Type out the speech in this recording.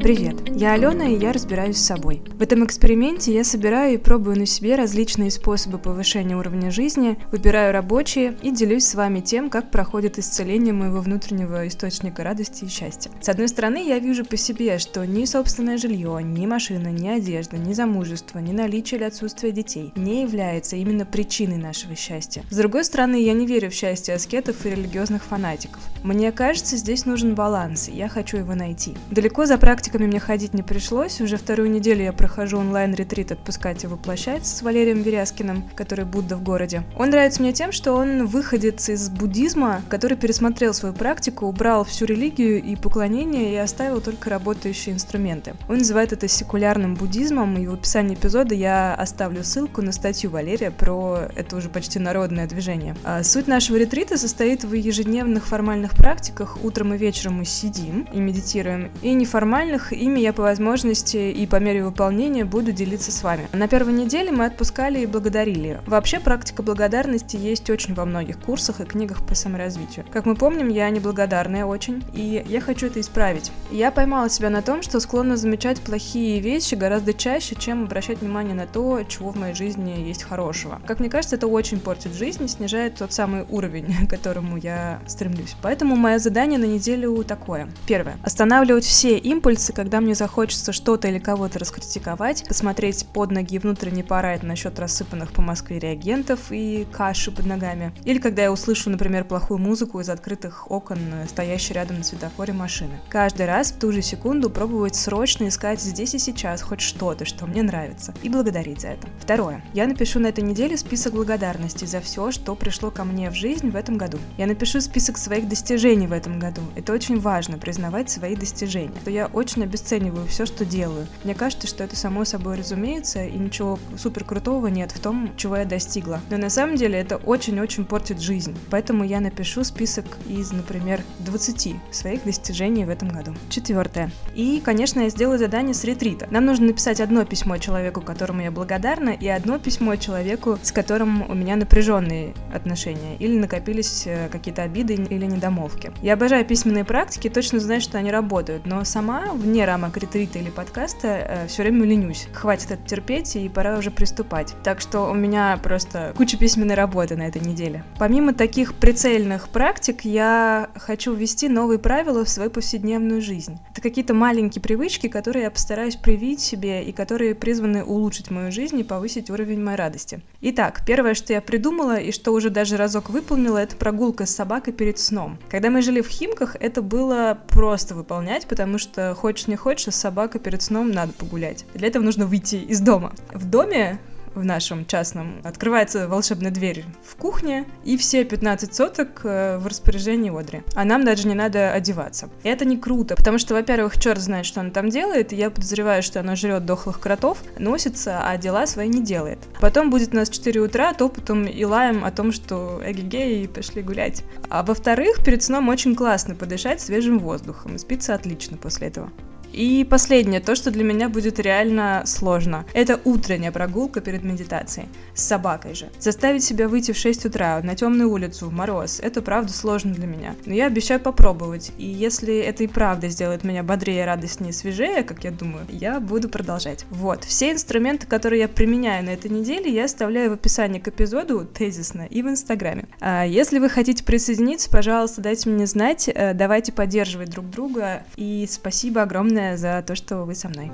Привет, я Алена, и я разбираюсь с собой. В этом эксперименте я собираю и пробую на себе различные способы повышения уровня жизни, выбираю рабочие и делюсь с вами тем, как проходит исцеление моего внутреннего источника радости и счастья. С одной стороны, я вижу по себе, что ни собственное жилье, ни машина, ни одежда, ни замужество, ни наличие или отсутствие детей не является именно причиной нашего счастья. С другой стороны, я не верю в счастье аскетов и религиозных фанатиков. Мне кажется, здесь нужен баланс, и я хочу его найти. Далеко за практиками мне ходить не пришлось. Уже вторую неделю я прохожу онлайн-ретрит «Отпускать и воплощать» с Валерием Веряскиным, который Будда в городе. Он нравится мне тем, что он выходец из буддизма, который пересмотрел свою практику, убрал всю религию и поклонение и оставил только работающие инструменты. Он называет это секулярным буддизмом, и в описании эпизода я оставлю ссылку на статью Валерия про это уже почти народное движение. А суть нашего ретрита состоит в ежедневных формальных практиках. Утром и вечером мы сидим и медитируем, и неформальных ими я по возможности и по мере выполнения буду делиться с вами. На первой неделе мы отпускали и благодарили. Вообще практика благодарности есть очень во многих курсах и книгах по саморазвитию. Как мы помним, я неблагодарная очень, и я хочу это исправить. Я поймала себя на том, что склонна замечать плохие вещи гораздо чаще, чем обращать внимание на то, чего в моей жизни есть хорошего. Как мне кажется, это очень портит жизнь и снижает тот самый уровень, к которому я стремлюсь. Поэтому мое задание на неделю такое. Первое. Останавливать все импульсы когда мне захочется что-то или кого-то раскритиковать, посмотреть под ноги и внутренне порать насчет рассыпанных по Москве реагентов и каши под ногами. Или когда я услышу, например, плохую музыку из открытых окон, стоящей рядом на светофоре машины. Каждый раз в ту же секунду пробовать срочно искать здесь и сейчас хоть что-то, что мне нравится, и благодарить за это. Второе. Я напишу на этой неделе список благодарностей за все, что пришло ко мне в жизнь в этом году. Я напишу список своих достижений в этом году. Это очень важно, признавать свои достижения. То я очень очень обесцениваю все, что делаю. Мне кажется, что это само собой разумеется, и ничего супер крутого нет в том, чего я достигла. Но на самом деле это очень-очень портит жизнь. Поэтому я напишу список из, например, 20 своих достижений в этом году. Четвертое. И, конечно, я сделаю задание с ретрита. Нам нужно написать одно письмо человеку, которому я благодарна, и одно письмо человеку, с которым у меня напряженные отношения, или накопились э, какие-то обиды или недомолвки. Я обожаю письменные практики, точно знаю, что они работают, но сама вне рамок ретрита или подкаста э, все время ленюсь. Хватит это терпеть, и пора уже приступать. Так что у меня просто куча письменной работы на этой неделе. Помимо таких прицельных практик, я хочу ввести новые правила в свою повседневную жизнь. Это какие-то маленькие привычки, которые я постараюсь привить себе и которые призваны улучшить мою жизнь и повысить уровень моей радости. Итак, первое, что я придумала и что уже даже разок выполнила, это прогулка с собакой перед сном. Когда мы жили в Химках, это было просто выполнять, потому что хочешь не хочешь, а с собакой перед сном надо погулять. Для этого нужно выйти из дома. В доме в нашем частном открывается волшебная дверь в кухне, и все 15 соток э, в распоряжении Одри. А нам даже не надо одеваться. И это не круто, потому что, во-первых, черт знает, что она там делает, и я подозреваю, что она жрет дохлых кротов, носится, а дела свои не делает. Потом будет у нас 4 утра топотом и лаем о том, что эгегей, пошли гулять. А во-вторых, перед сном очень классно подышать свежим воздухом, спится отлично после этого. И последнее, то, что для меня будет реально сложно, это утренняя прогулка перед медитацией. С собакой же. Заставить себя выйти в 6 утра на темную улицу, в мороз, это правда сложно для меня. Но я обещаю попробовать. И если это и правда сделает меня бодрее, радостнее, свежее, как я думаю, я буду продолжать. Вот. Все инструменты, которые я применяю на этой неделе, я оставляю в описании к эпизоду тезисно и в Инстаграме. А если вы хотите присоединиться, пожалуйста, дайте мне знать. Э, давайте поддерживать друг друга. И спасибо огромное огромное за то, что вы со мной.